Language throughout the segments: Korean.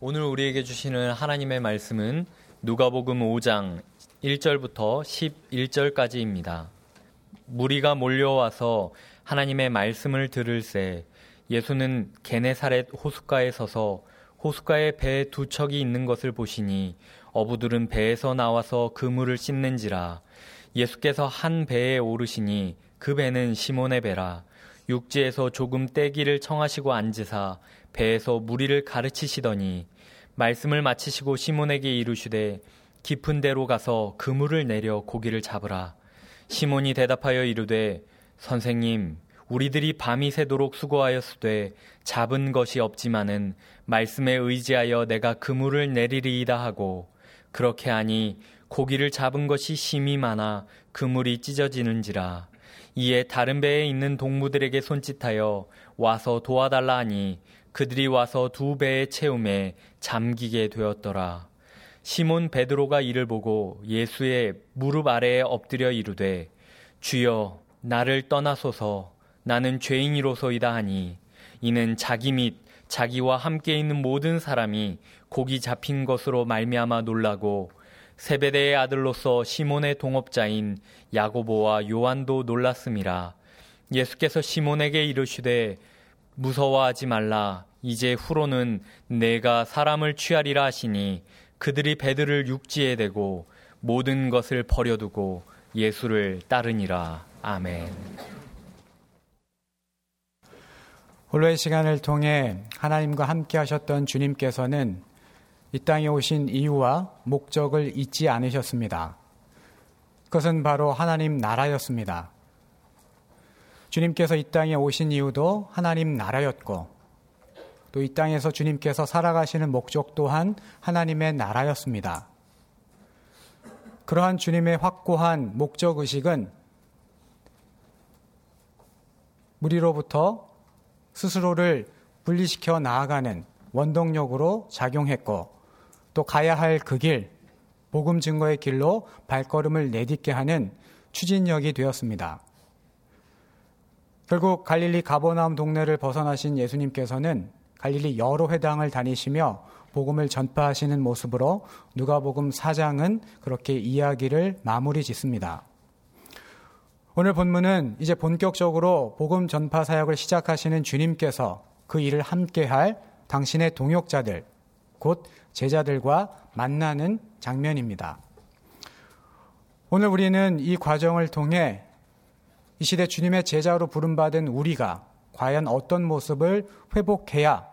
오늘 우리에게 주시는 하나님의 말씀은 누가복음 5장 1절부터 11절까지입니다. 무리가 몰려와서 하나님의 말씀을 들을새 예수는 게네사렛 호숫가에 서서 호숫가에 배 두 척이 있는 것을 보시니 어부들은 배에서 나와서 그물을 씻는지라 예수께서 한 배에 오르시니 그 배는 시몬의 배라 육지에서 조금 떼기를 청하시고 앉으사 배에서 무리를 가르치시더니 말씀을 마치시고 시몬에게 이르시되 깊은 데로 가서 그물을 내려 고기를 잡으라. 시몬이 대답하여 이르되 선생님 우리들이 밤이 새도록 수고하였으되 잡은 것이 없지만은 말씀에 의지하여 내가 그물을 내리리이다 하고 그렇게 하니 고기를 잡은 것이 심이 많아 그물이 찢어지는지라 이에 다른 배에 있는 동무들에게 손짓하여 와서 도와달라 하니 그들이 와서 두 배의 채움에 잠기게 되었더라. 시몬 베드로가 이를 보고 예수의 무릎 아래에 엎드려 이르되 주여 나를 떠나소서 나는 죄인이로소이다 하니 이는 자기 및 자기와 함께 있는 모든 사람이 고기 잡힌 것으로 말미암아 놀라고 세베대의 아들로서 시몬의 동업자인 야고보와 요한도 놀랐음이라 예수께서 시몬에게 이르시되 무서워하지 말라. 이제 후로는 내가 사람을 취하리라 하시니 그들이 배들을 육지에 대고 모든 것을 버려두고 예수를 따르니라. 아멘. 홀로의 시간을 통해 하나님과 함께 하셨던 주님께서는 이 땅에 오신 이유와 목적을 잊지 않으셨습니다. 그것은 바로 하나님 나라였습니다. 주님께서 이 땅에 오신 이유도 하나님 나라였고 또 이 땅에서 주님께서 살아가시는 목적 또한 하나님의 나라였습니다. 그러한 주님의 확고한 목적 의식은 무리로부터 스스로를 분리시켜 나아가는 원동력으로 작용했고 또 가야 할 그 길, 복음 증거의 길로 발걸음을 내딛게 하는 추진력이 되었습니다. 결국 갈릴리 가버나움 동네를 벗어나신 예수님께서는 갈릴리 여러 회당을 다니시며 복음을 전파하시는 모습으로 누가복음 4장은 그렇게 이야기를 마무리 짓습니다. 오늘 본문은 이제 본격적으로 복음 전파 사역을 시작하시는 주님께서 그 일을 함께할 당신의 동역자들, 곧 제자들과 만나는 장면입니다. 오늘 우리는 이 과정을 통해 이 시대 주님의 제자로 부름받은 우리가 과연 어떤 모습을 회복해야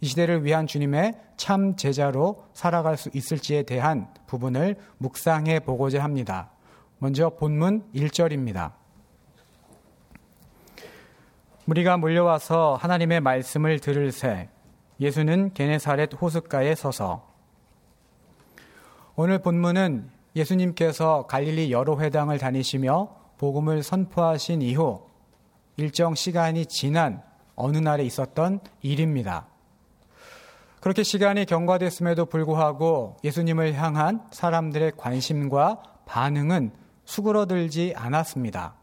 이 시대를 위한 주님의 참 제자로 살아갈 수 있을지에 대한 부분을 묵상해 보고자 합니다. 먼저 본문 1절입니다. 무리가 몰려와서 하나님의 말씀을 들을 새 예수는 게네사렛 호숫가에 서서 오늘 본문은 예수님께서 갈릴리 여러 회당을 다니시며 복음을 선포하신 이후 일정 시간이 지난 어느 날에 있었던 일입니다. 그렇게 시간이 경과됐음에도 불구하고 예수님을 향한 사람들의 관심과 반응은 수그러들지 않았습니다.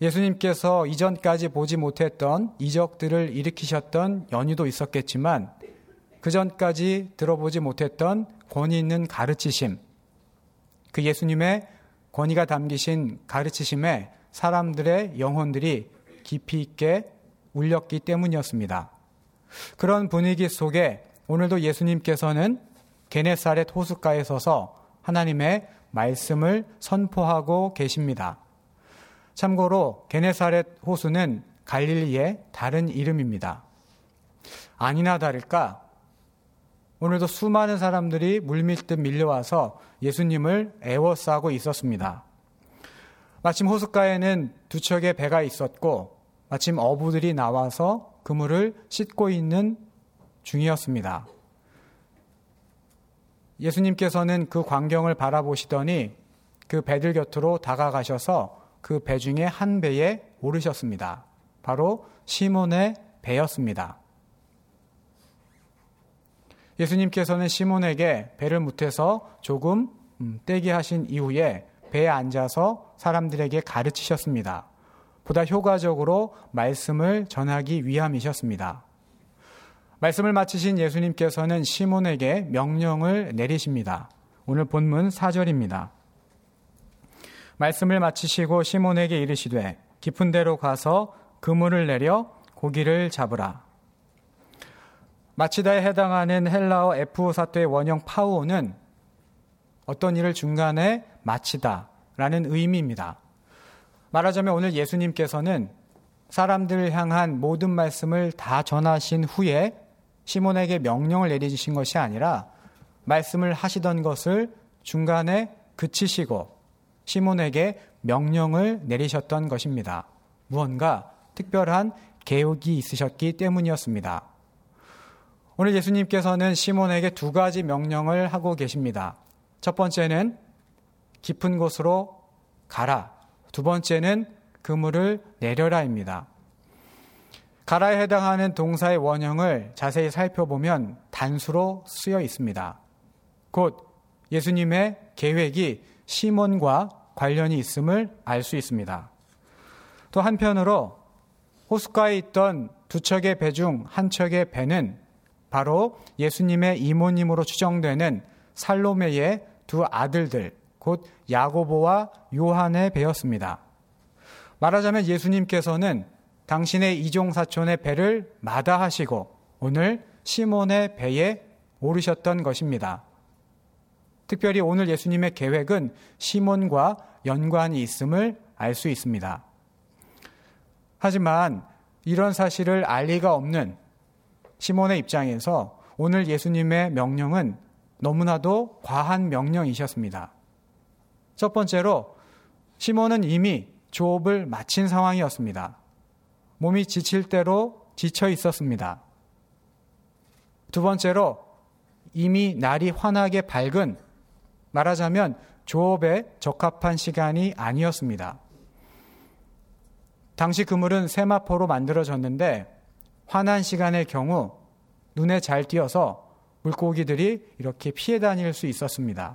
예수님께서 이전까지 보지 못했던 이적들을 일으키셨던 연유도 있었겠지만 그 전까지 들어보지 못했던 권위 있는 가르치심, 그 예수님의 권위가 담기신 가르치심에 사람들의 영혼들이 깊이 있게 울렸기 때문이었습니다. 그런 분위기 속에 오늘도 예수님께서는 게네사렛 호숫가에 서서 하나님의 말씀을 선포하고 계십니다. 참고로 게네사렛 호수는 갈릴리의 다른 이름입니다. 아니나 다를까 오늘도 수많은 사람들이 물밀듯 밀려와서 예수님을 애워싸고 있었습니다. 마침 호숫가에는 두 척의 배가 있었고 마침 어부들이 나와서 그물을 씻고 있는 중이었습니다. 예수님께서는 그 광경을 바라보시더니 그 배들 곁으로 다가가셔서 그 배 중에 한 배에 오르셨습니다. 바로 시몬의 배였습니다. 예수님께서는 시몬에게 배를 못해서 조금 음, 떼게 하신 이후에 배에 앉아서 사람들에게 가르치셨습니다. 보다 효과적으로 말씀을 전하기 위함이셨습니다. 말씀을 마치신 예수님께서는 시몬에게 명령을 내리십니다. 오늘 본문 4절입니다. 말씀을 마치시고 시몬에게 이르시되 깊은 데로 가서 그물을 내려 고기를 잡으라. 마치다에 해당하는 헬라어 F 사토의 원형 파우는 어떤 일을 중간에 마치다라는 의미입니다. 말하자면 오늘 예수님께서는 사람들을 향한 모든 말씀을 다 전하신 후에 시몬에게 명령을 내리신 것이 아니라 말씀을 하시던 것을 중간에 그치시고 시몬에게 명령을 내리셨던 것입니다. 무언가 특별한 계획이 있으셨기 때문이었습니다. 오늘 예수님께서는 시몬에게 두 가지 명령을 하고 계십니다. 첫 번째는 깊은 곳으로 가라. 두 번째는 그물을 내려라입니다. 가라에 해당하는 동사의 원형을 자세히 살펴보면 단수로 쓰여 있습니다. 곧 예수님의 계획이 시몬과 관련이 있음을 알 수 있습니다. 또 한편으로 호숫가에 있던 두 척의 배 중 한 척의 배는 바로 예수님의 이모님으로 추정되는 살로메의 두 아들들, 곧 야고보와 요한의 배였습니다. 말하자면 예수님께서는 당신의 이종 사촌의 배를 마다하시고 오늘 시몬의 배에 오르셨던 것입니다. 특별히 오늘 예수님의 계획은 시몬과 연관이 있음을 알 수 있습니다. 하지만 이런 사실을 알 리가 없는 시몬의 입장에서 오늘 예수님의 명령은 너무나도 과한 명령이셨습니다. 첫 번째로 시몬은 이미 조업을 마친 상황이었습니다. 몸이 지칠 대로 지쳐 있었습니다. 두 번째로 이미 날이 환하게 밝은 말하자면 조업에 적합한 시간이 아니었습니다. 당시 그물은 세마포로 만들어졌는데 환한 시간의 경우 눈에 잘 띄어서 물고기들이 이렇게 피해 다닐 수 있었습니다.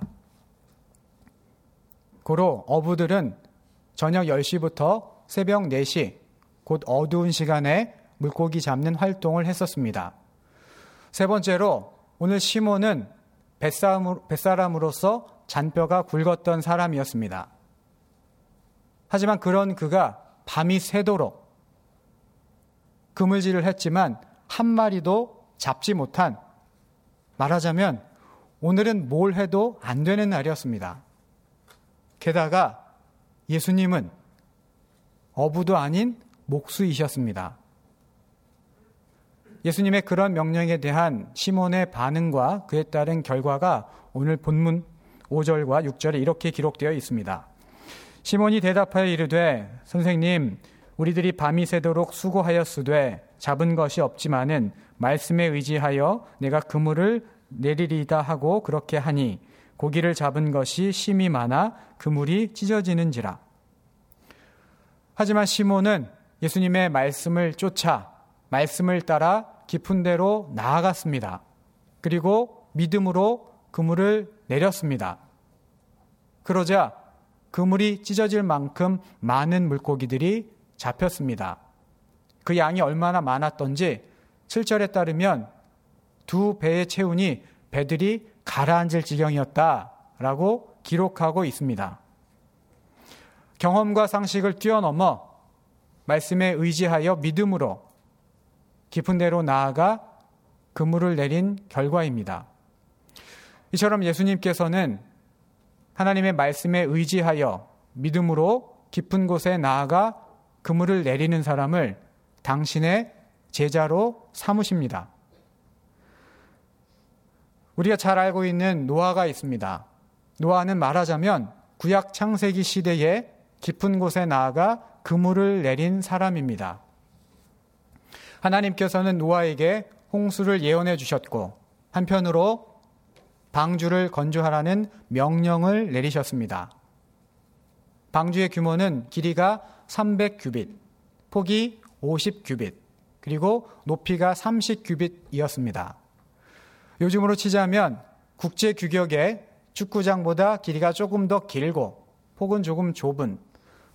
고로 어부들은 저녁 10시부터 새벽 4시, 곧 어두운 시간에 물고기 잡는 활동을 했었습니다. 세 번째로 오늘 시몬은 뱃사람으로서 잔뼈가 굵었던 사람이었습니다. 하지만 그런 그가 밤이 새도록 그물질을 했지만 한 마리도 잡지 못한 말하자면 오늘은 뭘 해도 안 되는 날이었습니다. 게다가 예수님은 어부도 아닌 목수이셨습니다. 예수님의 그런 명령에 대한 시몬의 반응과 그에 따른 결과가 오늘 본문 5절과 6절에 이렇게 기록되어 있습니다. 시몬이 대답하여 이르되 선생님 우리들이 밤이 새도록 수고하였으되 잡은 것이 없지만은 말씀에 의지하여 내가 그물을 내리리다 하고 그렇게 하니 고기를 잡은 것이 심이 많아 그물이 찢어지는지라. 하지만 시몬은 예수님의 말씀을 쫓아 말씀을 따라 깊은 데로 나아갔습니다. 그리고 믿음으로 그물을 내렸습니다. 그러자 그물이 찢어질 만큼 많은 물고기들이 잡혔습니다. 그 양이 얼마나 많았던지 7절에 따르면 두 배의 체운이 배들이 가라앉을 지경이었다라고 기록하고 있습니다. 경험과 상식을 뛰어넘어 말씀에 의지하여 믿음으로 깊은 데로 나아가 그물을 내린 결과입니다. 이처럼 예수님께서는 하나님의 말씀에 의지하여 믿음으로 깊은 곳에 나아가 그물을 내리는 사람을 당신의 제자로 삼으십니다. 우리가 잘 알고 있는 노아가 있습니다. 노아는 말하자면 구약 창세기 시대에 깊은 곳에 나아가 그물을 내린 사람입니다. 하나님께서는 노아에게 홍수를 예언해 주셨고 한편으로 방주를 건조하라는 명령을 내리셨습니다. 방주의 규모는 길이가 300규빗, 폭이 50규빗, 그리고 높이가 30규빗이었습니다. 요즘으로 치자면 국제 규격의 축구장보다 길이가 조금 더 길고 폭은 조금 좁은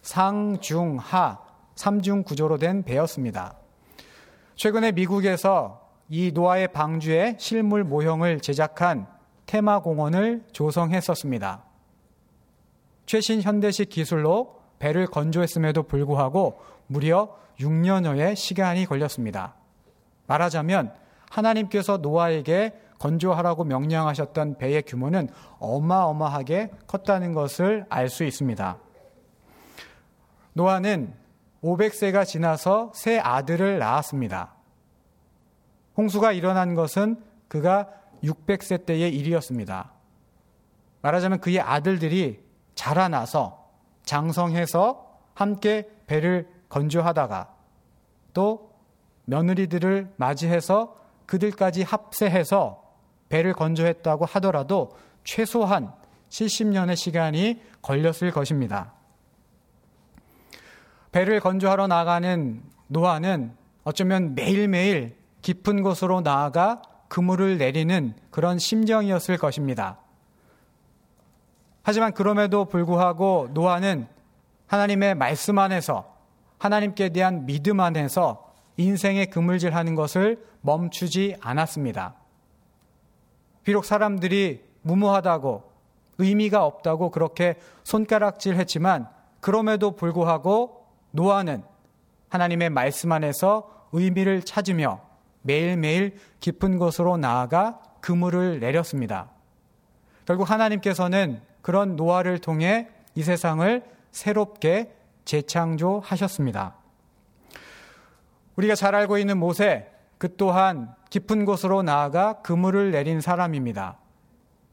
상, 중, 하, 3중 구조로 된 배였습니다. 최근에 미국에서 이 노아의 방주에 실물 모형을 제작한 테마 공원을 조성했었습니다. 최신 현대식 기술로 배를 건조했음에도 불구하고 무려 6년여의 시간이 걸렸습니다. 말하자면 하나님께서 노아에게 건조하라고 명령하셨던 배의 규모는 어마어마하게 컸다는 것을 알 수 있습니다. 노아는 500세가 지나서 새 아들을 낳았습니다. 홍수가 일어난 것은 그가 600세 때의 일이었습니다. 말하자면 그의 아들들이 자라나서 장성해서 함께 배를 건조하다가 또 며느리들을 맞이해서 그들까지 합세해서 배를 건조했다고 하더라도 최소한 70년의 시간이 걸렸을 것입니다. 배를 건조하러 나가는 노아는 어쩌면 매일매일 깊은 곳으로 나아가 그물을 내리는 그런 심정이었을 것입니다. 하지만 그럼에도 불구하고 노아는 하나님의 말씀 안에서 하나님께 대한 믿음 안에서 인생의 그물질 하는 것을 멈추지 않았습니다. 비록 사람들이 무모하다고 의미가 없다고 그렇게 손가락질 했지만 그럼에도 불구하고 노아는 하나님의 말씀 안에서 의미를 찾으며 매일매일 깊은 곳으로 나아가 그물을 내렸습니다. 결국 하나님께서는 그런 노아를 통해 이 세상을 새롭게 재창조하셨습니다. 우리가 잘 알고 있는 모세, 그 또한 깊은 곳으로 나아가 그물을 내린 사람입니다.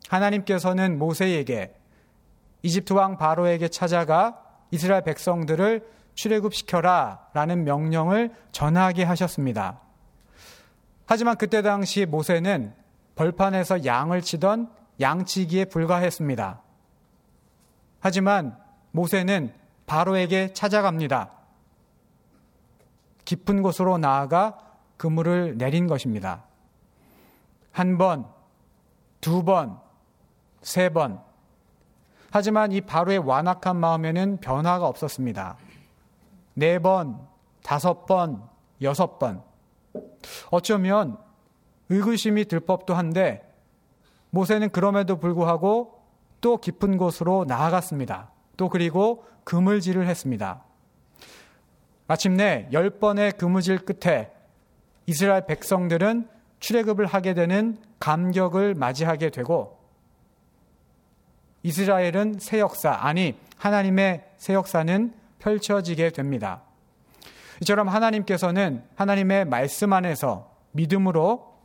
하나님께서는 모세에게 이집트 왕 바로에게 찾아가 이스라엘 백성들을 출애굽시켜라 라는 명령을 전하게 하셨습니다. 하지만 그때 당시 모세는 벌판에서 양을 치던 양치기에 불과했습니다. 하지만 모세는 바로에게 찾아갑니다. 깊은 곳으로 나아가 그물을 내린 것입니다. 한 번, 두 번, 세 번. 하지만 이 바로의 완악한 마음에는 변화가 없었습니다. 네 번, 다섯 번, 여섯 번. 어쩌면 의구심이 들 법도 한데 모세는 그럼에도 불구하고 또 깊은 곳으로 나아갔습니다. 또 그리고 그물질을 했습니다. 마침내 열 번의 그물질 끝에 이스라엘 백성들은 출애굽을 하게 되는 감격을 맞이하게 되고 이스라엘은 새 역사 아니 하나님의 새 역사는 펼쳐지게 됩니다. 이처럼 하나님께서는 하나님의 말씀 안에서 믿음으로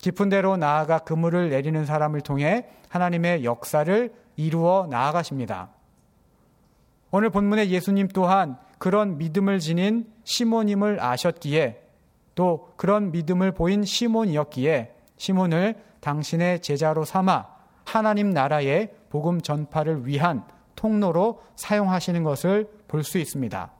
깊은 데로 나아가 그물을 내리는 사람을 통해 하나님의 역사를 이루어 나아가십니다. 오늘 본문의 예수님 또한 그런 믿음을 지닌 시몬임을 아셨기에 또 그런 믿음을 보인 시몬이었기에 시몬을 당신의 제자로 삼아 하나님 나라의 복음 전파를 위한 통로로 사용하시는 것을 볼 수 있습니다.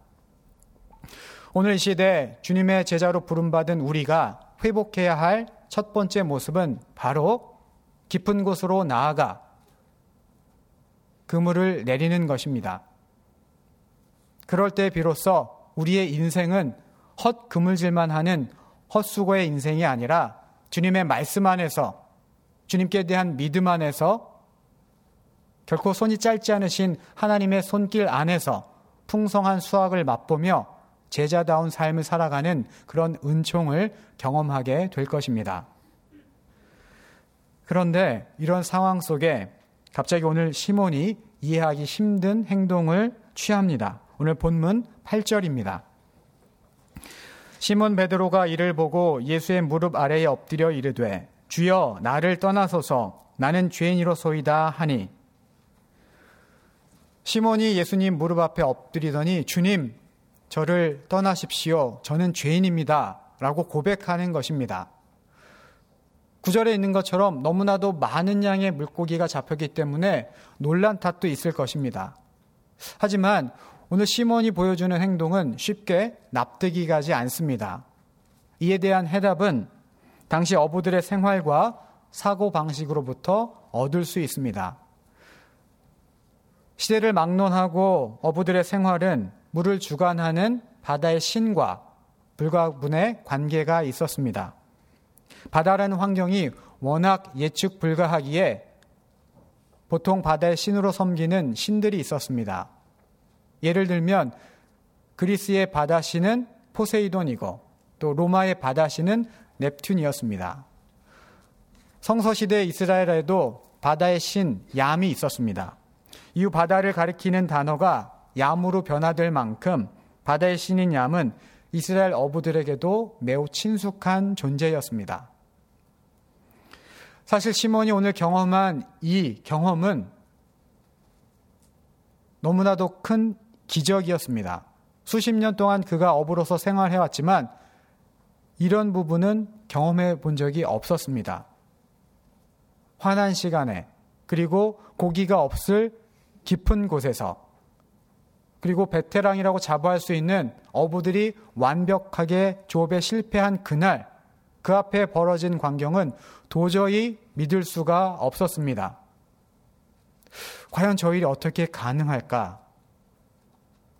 오늘 이 시대 주님의 제자로 부름받은 우리가 회복해야 할 첫 번째 모습은 바로 깊은 곳으로 나아가 그물을 내리는 것입니다. 그럴 때 비로소 우리의 인생은 헛 그물질만 하는 헛수고의 인생이 아니라 주님의 말씀 안에서 주님께 대한 믿음 안에서 결코 손이 짧지 않으신 하나님의 손길 안에서 풍성한 수확을 맛보며 제자다운 삶을 살아가는 그런 은총을 경험하게 될 것입니다. 그런데 이런 상황 속에 갑자기 오늘 시몬이 이해하기 힘든 행동을 취합니다. 오늘 본문 8절입니다. 시몬 베드로가 이를 보고 예수의 무릎 아래에 엎드려 이르되 주여 나를 떠나소서 나는 죄인이로소이다 하니 시몬이 예수님 무릎 앞에 엎드리더니 주님 저를 떠나십시오 저는 죄인입니다 라고 고백하는 것입니다. 구절에 있는 것처럼 너무나도 많은 양의 물고기가 잡혔기 때문에 놀란 탓도 있을 것입니다. 하지만 오늘 시몬이 보여주는 행동은 쉽게 납득이 가지 않습니다. 이에 대한 해답은 당시 어부들의 생활과 사고 방식으로부터 얻을 수 있습니다. 시대를 막론하고 어부들의 생활은 물을 주관하는 바다의 신과 불가분의 관계가 있었습니다. 바다라는 환경이 워낙 예측 불가하기에 보통 바다의 신으로 섬기는 신들이 있었습니다. 예를 들면 그리스의 바다 신은 포세이돈이고 또 로마의 바다 신은 넵튠이었습니다. 성서시대 이스라엘에도 바다의 신 얌이 있었습니다. 이후 바다를 가리키는 단어가 얌으로 변화될 만큼 바다의 신인 얌은 이스라엘 어부들에게도 매우 친숙한 존재였습니다. 사실 시몬이 오늘 경험한 이 경험은 너무나도 큰 기적이었습니다. 수십 년 동안 그가 어부로서 생활해왔지만 이런 부분은 경험해 본 적이 없었습니다. 환한 시간에 그리고 고기가 없을 깊은 곳에서 그리고 베테랑이라고 자부할 수 있는 어부들이 완벽하게 조업에 실패한 그날 그 앞에 벌어진 광경은 도저히 믿을 수가 없었습니다. 과연 저 일이 어떻게 가능할까?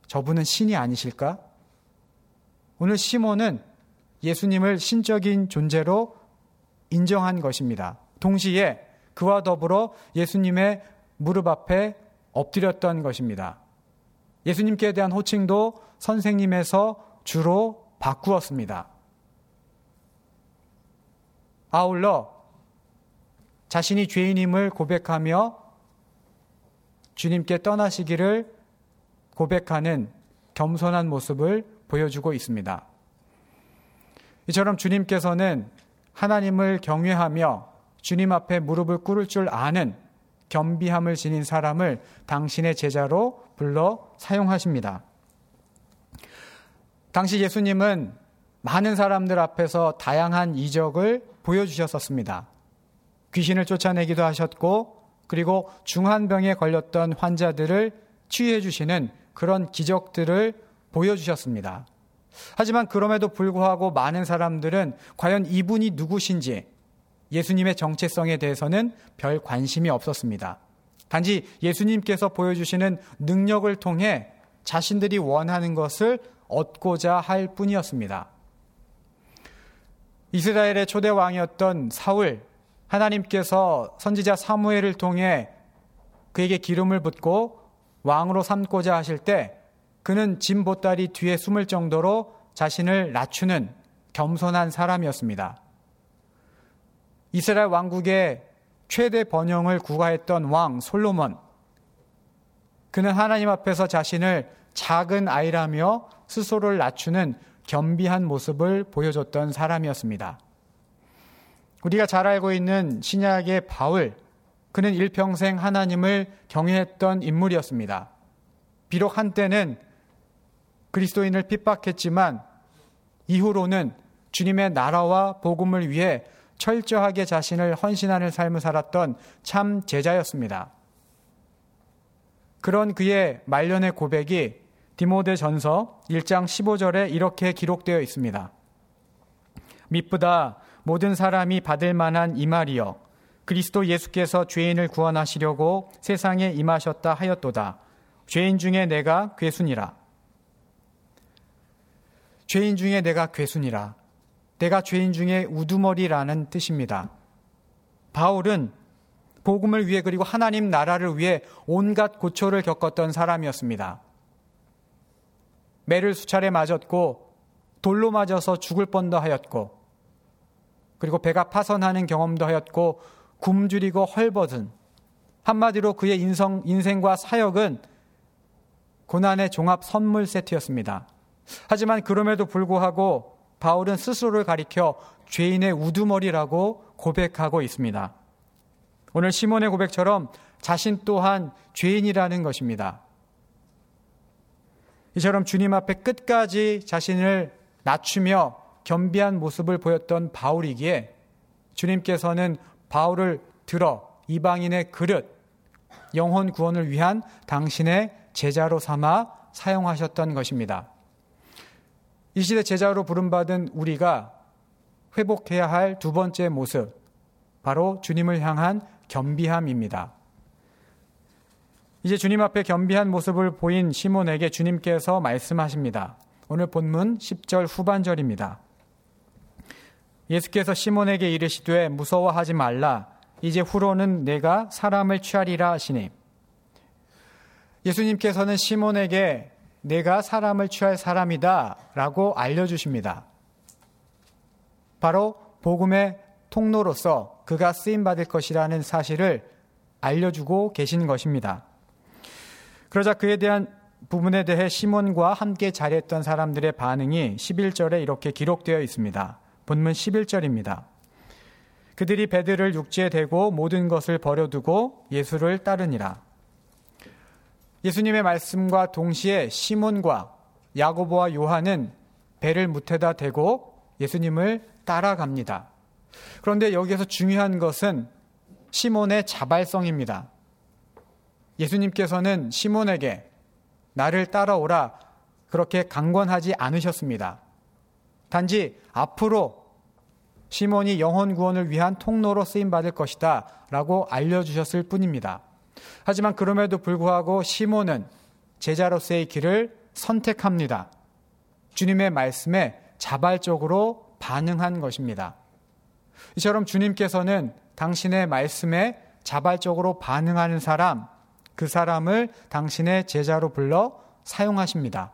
저분은 신이 아니실까? 오늘 시몬은 예수님을 신적인 존재로 인정한 것입니다. 동시에 그와 더불어 예수님의 무릎 앞에 엎드렸던 것입니다. 예수님께 대한 호칭도 선생님에서 주로 바꾸었습니다. 아울러 자신이 죄인임을 고백하며 주님께 떠나시기를 고백하는 겸손한 모습을 보여주고 있습니다. 이처럼 주님께서는 하나님을 경외하며 주님 앞에 무릎을 꿇을 줄 아는 겸비함을 지닌 사람을 당신의 제자로 불러 사용하십니다. 당시 예수님은 많은 사람들 앞에서 다양한 이적을 보여주셨었습니다. 귀신을 쫓아내기도 하셨고, 그리고 중한병에 걸렸던 환자들을 치유해 주시는 그런 기적들을 보여주셨습니다. 하지만 그럼에도 불구하고 많은 사람들은 과연 이분이 누구신지 예수님의 정체성에 대해서는 별 관심이 없었습니다. 단지 예수님께서 보여주시는 능력을 통해 자신들이 원하는 것을 얻고자 할 뿐이었습니다. 이스라엘의 초대 왕이었던 사울, 하나님께서 선지자 사무엘을 통해 그에게 기름을 붓고 왕으로 삼고자 하실 때 그는 짐 보따리 뒤에 숨을 정도로 자신을 낮추는 겸손한 사람이었습니다. 이스라엘 왕국의 최대 번영을 구가했던 왕 솔로몬. 그는 하나님 앞에서 자신을 작은 아이라며 스스로를 낮추는 겸비한 모습을 보여줬던 사람이었습니다. 우리가 잘 알고 있는 신약의 바울, 그는 일평생 하나님을 경외했던 인물이었습니다. 비록 한때는 그리스도인을 핍박했지만 이후로는 주님의 나라와 복음을 위해 철저하게 자신을 헌신하는 삶을 살았던 참 제자였습니다. 그런 그의 말년의 고백이 디모데 전서 1장 15절에 이렇게 기록되어 있습니다. 미쁘다 모든 사람이 받을 만한 이 말이여 그리스도 예수께서 죄인을 구원하시려고 세상에 임하셨다 하였도다. 죄인 중에 내가 괴순이라. 죄인 중에 내가 괴순이라. 내가 죄인 중에 우두머리라는 뜻입니다. 바울은 복음을 위해 그리고 하나님 나라를 위해 온갖 고초를 겪었던 사람이었습니다. 매를 수차례 맞았고 돌로 맞아서 죽을 뻔도 하였고 그리고 배가 파선하는 경험도 하였고 굶주리고 헐벗은 한마디로 그의 인성, 인생과 사역은 고난의 종합 선물 세트였습니다. 하지만 그럼에도 불구하고 바울은 스스로를 가리켜 죄인의 우두머리라고 고백하고 있습니다. 오늘 시몬의 고백처럼 자신 또한 죄인이라는 것입니다. 이처럼 주님 앞에 끝까지 자신을 낮추며 겸비한 모습을 보였던 바울이기에 주님께서는 바울을 들어 이방인의 그릇, 영혼 구원을 위한 당신의 제자로 삼아 사용하셨던 것입니다. 이 시대 제자로 부름받은 우리가 회복해야 할 두 번째 모습, 바로 주님을 향한 겸비함입니다. 이제 주님 앞에 겸비한 모습을 보인 시몬에게 주님께서 말씀하십니다. 오늘 본문 10절 후반절입니다. 예수께서 시몬에게 이르시되 무서워하지 말라. 이제 후로는 내가 사람을 취하리라 하시니. 예수님께서는 시몬에게 내가 사람을 취할 사람이다 라고 알려주십니다. 바로 복음의 통로로서 그가 쓰임받을 것이라는 사실을 알려주고 계신 것입니다. 그러자 그에 대한 부분에 대해 시몬과 함께 자리했던 사람들의 반응이 11절에 이렇게 기록되어 있습니다. 본문 11절입니다. 그들이 배들을 육지에 대고 모든 것을 버려두고 예수를 따르니라. 예수님의 말씀과 동시에 시몬과 야고보와 요한은 배를 무태다 대고 예수님을 따라갑니다. 그런데 여기에서 중요한 것은 시몬의 자발성입니다. 예수님께서는 시몬에게 나를 따라오라 그렇게 강권하지 않으셨습니다. 단지 앞으로 시몬이 영혼 구원을 위한 통로로 쓰임 받을 것이다 라고 알려주셨을 뿐입니다. 하지만 그럼에도 불구하고 시몬은 제자로서의 길을 선택합니다. 주님의 말씀에 자발적으로 반응한 것입니다. 이처럼 주님께서는 당신의 말씀에 자발적으로 반응하는 사람, 그 사람을 당신의 제자로 불러 사용하십니다.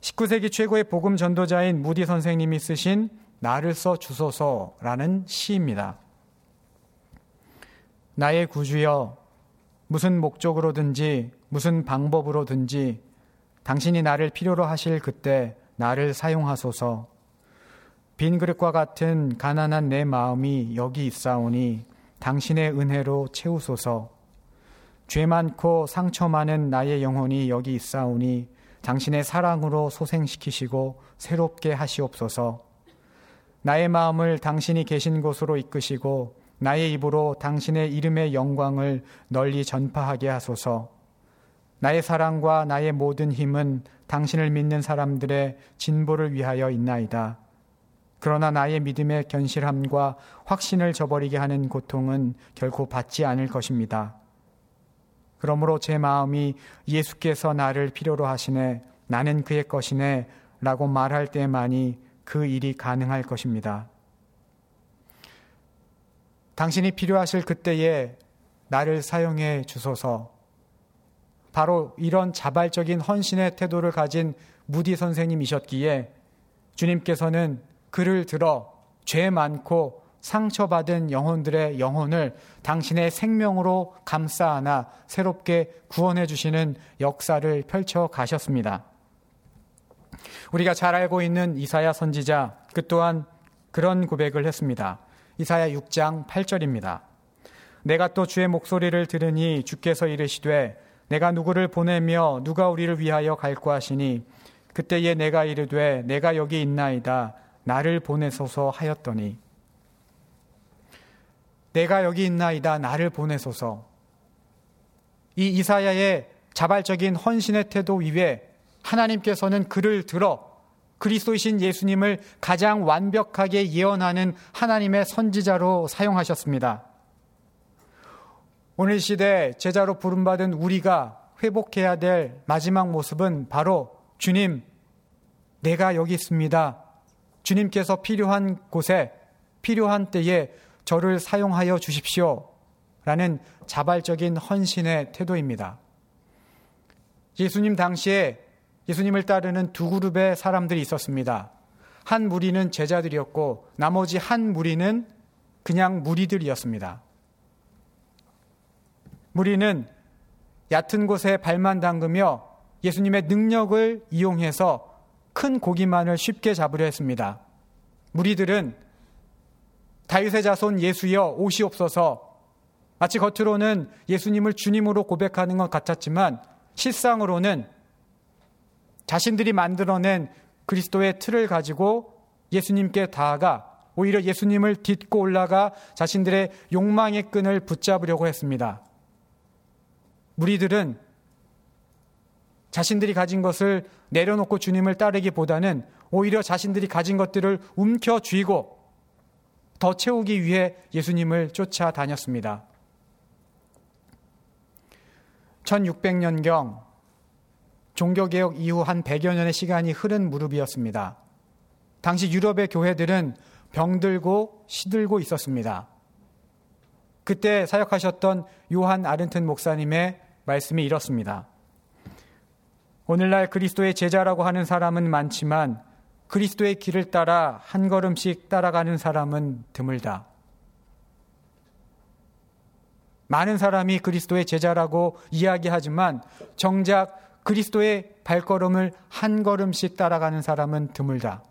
19세기 최고의 복음 전도자인 무디 선생님이 쓰신 나를 써 주소서라는 시입니다. 나의 구주여 무슨 목적으로든지 무슨 방법으로든지 당신이 나를 필요로 하실 그때 나를 사용하소서. 빈 그릇과 같은 가난한 내 마음이 여기 있사오니 당신의 은혜로 채우소서. 죄 많고 상처 많은 나의 영혼이 여기 있사오니 당신의 사랑으로 소생시키시고 새롭게 하시옵소서. 나의 마음을 당신이 계신 곳으로 이끄시고 나의 입으로 당신의 이름의 영광을 널리 전파하게 하소서. 나의 사랑과 나의 모든 힘은 당신을 믿는 사람들의 진보를 위하여 있나이다. 그러나 나의 믿음의 견실함과 확신을 저버리게 하는 고통은 결코 받지 않을 것입니다. 그러므로 제 마음이 예수께서 나를 필요로 하시네, 나는 그의 것이네, 라고 말할 때만이 그 일이 가능할 것입니다. 당신이 필요하실 그때에 나를 사용해 주소서. 바로 이런 자발적인 헌신의 태도를 가진 무디 선생님이셨기에 주님께서는 그를 들어 죄 많고 상처받은 영혼들의 영혼을 당신의 생명으로 감싸 안아 새롭게 구원해 주시는 역사를 펼쳐 가셨습니다. 우리가 잘 알고 있는 이사야 선지자 그 또한 그런 고백을 했습니다. 이사야 6장 8절입니다. 내가 또 주의 목소리를 들으니 주께서 이르시되 내가 누구를 보내며 누가 우리를 위하여 갈고 하시니 그때에 내가 이르되 내가 여기 있나이다. 나를 보내소서 하였더니. 내가 여기 있나이다. 나를 보내소서. 이 이사야의 자발적인 헌신의 태도 위에 하나님께서는 그를 들어 그리스도이신 예수님을 가장 완벽하게 예언하는 하나님의 선지자로 사용하셨습니다. 오늘 시대 제자로 부름받은 우리가 회복해야 될 마지막 모습은 바로 주님, 내가 여기 있습니다. 주님께서 필요한 곳에 필요한 때에 저를 사용하여 주십시오. 라는 자발적인 헌신의 태도입니다. 예수님 당시에 예수님을 따르는 두 그룹의 사람들이 있었습니다. 한 무리는 제자들이었고 나머지 한 무리는 그냥 무리들이었습니다. 무리는 얕은 곳에 발만 담그며 예수님의 능력을 이용해서 큰 고기만을 쉽게 잡으려 했습니다. 무리들은 다윗의 자손 예수여 오시옵소서 마치 겉으로는 예수님을 주님으로 고백하는 것 같았지만 실상으로는 자신들이 만들어낸 그리스도의 틀을 가지고 예수님께 다가가 오히려 예수님을 딛고 올라가 자신들의 욕망의 끈을 붙잡으려고 했습니다. 무리들은 자신들이 가진 것을 내려놓고 주님을 따르기보다는 오히려 자신들이 가진 것들을 움켜 쥐고 더 채우기 위해 예수님을 쫓아다녔습니다. 1600년경 종교개혁 이후 한 100여 년의 시간이 흐른 무렵이었습니다. 당시 유럽의 교회들은 병들고 시들고 있었습니다. 그때 사역하셨던 요한 아른튼 목사님의 말씀이 이렇습니다. 오늘날 그리스도의 제자라고 하는 사람은 많지만 그리스도의 길을 따라 한 걸음씩 따라가는 사람은 드물다. 많은 사람이 그리스도의 제자라고 이야기하지만 정작 그리스도의 발걸음을 한 걸음씩 따라가는 사람은 드물다.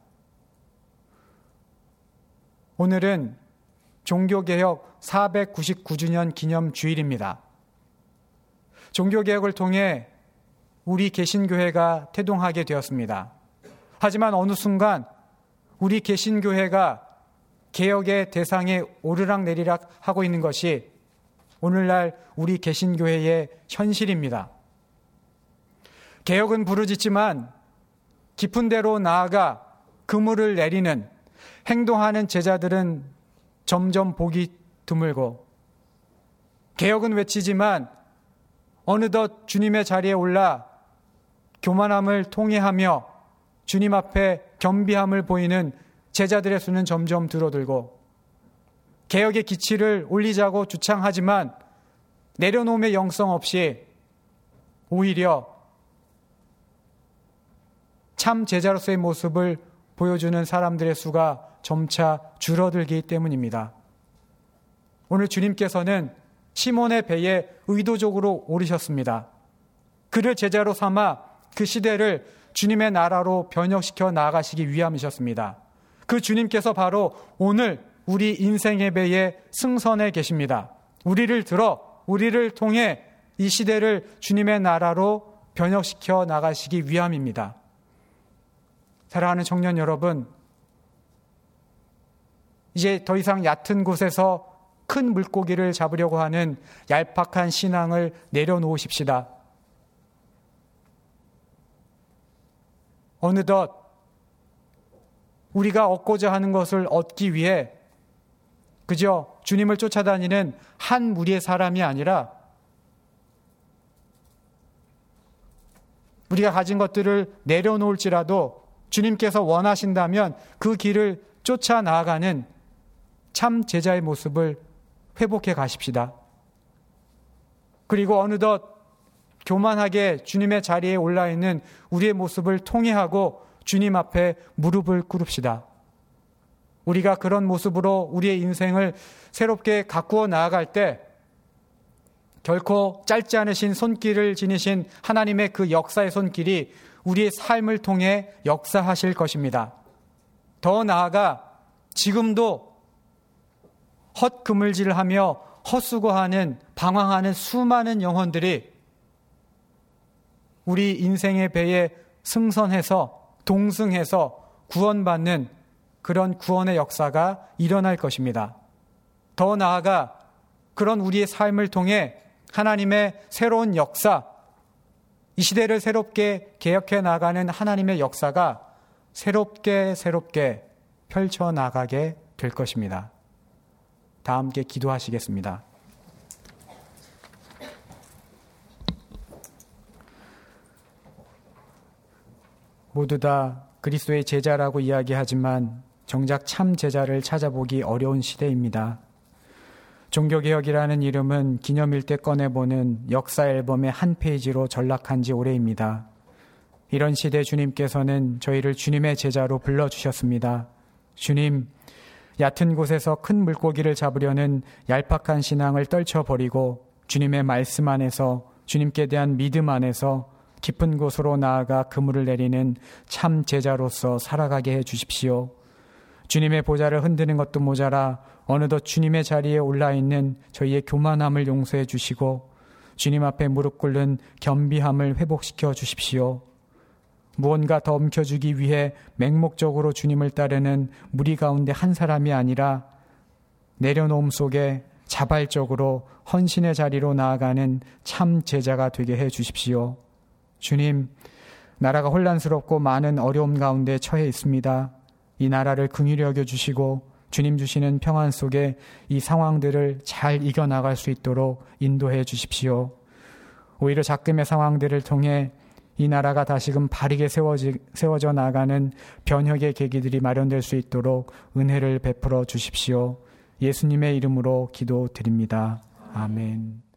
오늘은 종교개혁 499주년 기념 주일입니다. 종교개혁을 통해 우리 개신교회가 태동하게 되었습니다. 하지만 어느 순간 우리 개신교회가 개혁의 대상에 오르락 내리락 하고 있는 것이 오늘날 우리 개신교회의 현실입니다. 개혁은 부르짖지만 깊은 데로 나아가 그물을 내리는 행동하는 제자들은 점점 보기 드물고 개혁은 외치지만 어느덧 주님의 자리에 올라 교만함을 통해하며 주님 앞에 겸비함을 보이는 제자들의 수는 점점 줄어들고 개혁의 기치를 올리자고 주창하지만 내려놓음의 영성 없이 오히려 참 제자로서의 모습을 보여주는 사람들의 수가 점차 줄어들기 때문입니다. 오늘 주님께서는 시몬의 배에 의도적으로 오르셨습니다. 그를 제자로 삼아 그 시대를 주님의 나라로 변혁시켜 나아가시기 위함이셨습니다. 그 주님께서 바로 오늘 우리 인생의 배에 승선해 계십니다. 우리를 들어 우리를 통해 이 시대를 주님의 나라로 변혁시켜 나가시기 위함입니다. 사랑하는 청년 여러분, 이제 더 이상 얕은 곳에서 큰 물고기를 잡으려고 하는 얄팍한 신앙을 내려놓으십시다. 어느덧 우리가 얻고자 하는 것을 얻기 위해 그저 주님을 쫓아다니는 한 무리의 사람이 아니라 우리가 가진 것들을 내려놓을지라도 주님께서 원하신다면 그 길을 쫓아 나아가는 참 제자의 모습을 회복해 가십시다. 그리고 어느덧 교만하게 주님의 자리에 올라 있는 우리의 모습을 통해하고 주님 앞에 무릎을 꿇읍시다. 우리가 그런 모습으로 우리의 인생을 새롭게 가꾸어 나아갈 때 결코 짧지 않으신 손길을 지니신 하나님의 그 역사의 손길이 우리의 삶을 통해 역사하실 것입니다. 더 나아가 지금도 헛그물질 하며 헛수고하는 방황하는 수많은 영혼들이 우리 인생의 배에 승선해서 동승해서 구원받는 그런 구원의 역사가 일어날 것입니다. 더 나아가 그런 우리의 삶을 통해 하나님의 새로운 역사, 이 시대를 새롭게 개혁해 나가는 하나님의 역사가 새롭게 새롭게 펼쳐 나가게 될 것입니다. 다 함께 기도하시겠습니다. 모두 다 그리스도의 제자라고 이야기하지만 정작 참 제자를 찾아보기 어려운 시대입니다. 종교개혁이라는 이름은 기념일 때 꺼내보는 역사 앨범의 한 페이지로 전락한 지 오래입니다. 이런 시대 주님께서는 저희를 주님의 제자로 불러주셨습니다. 주님, 얕은 곳에서 큰 물고기를 잡으려는 얄팍한 신앙을 떨쳐버리고 주님의 말씀 안에서 주님께 대한 믿음 안에서 깊은 곳으로 나아가 그물을 내리는 참 제자로서 살아가게 해 주십시오. 주님의 보좌를 흔드는 것도 모자라 어느덧 주님의 자리에 올라 있는 저희의 교만함을 용서해 주시고 주님 앞에 무릎 꿇는 겸비함을 회복시켜 주십시오. 무언가 더 움켜주기 위해 맹목적으로 주님을 따르는 무리 가운데 한 사람이 아니라 내려놓음 속에 자발적으로 헌신의 자리로 나아가는 참 제자가 되게 해 주십시오. 주님, 나라가 혼란스럽고 많은 어려움 가운데 처해 있습니다. 이 나라를 긍휼히 여겨 주시고 주님 주시는 평안 속에 이 상황들을 잘 이겨 나갈 수 있도록 인도해 주십시오. 오히려 작금의 상황들을 통해 이 나라가 다시금 바르게 세워지, 세워져 나가는 변혁의 계기들이 마련될 수 있도록 은혜를 베풀어 주십시오. 예수님의 이름으로 기도드립니다. 아멘.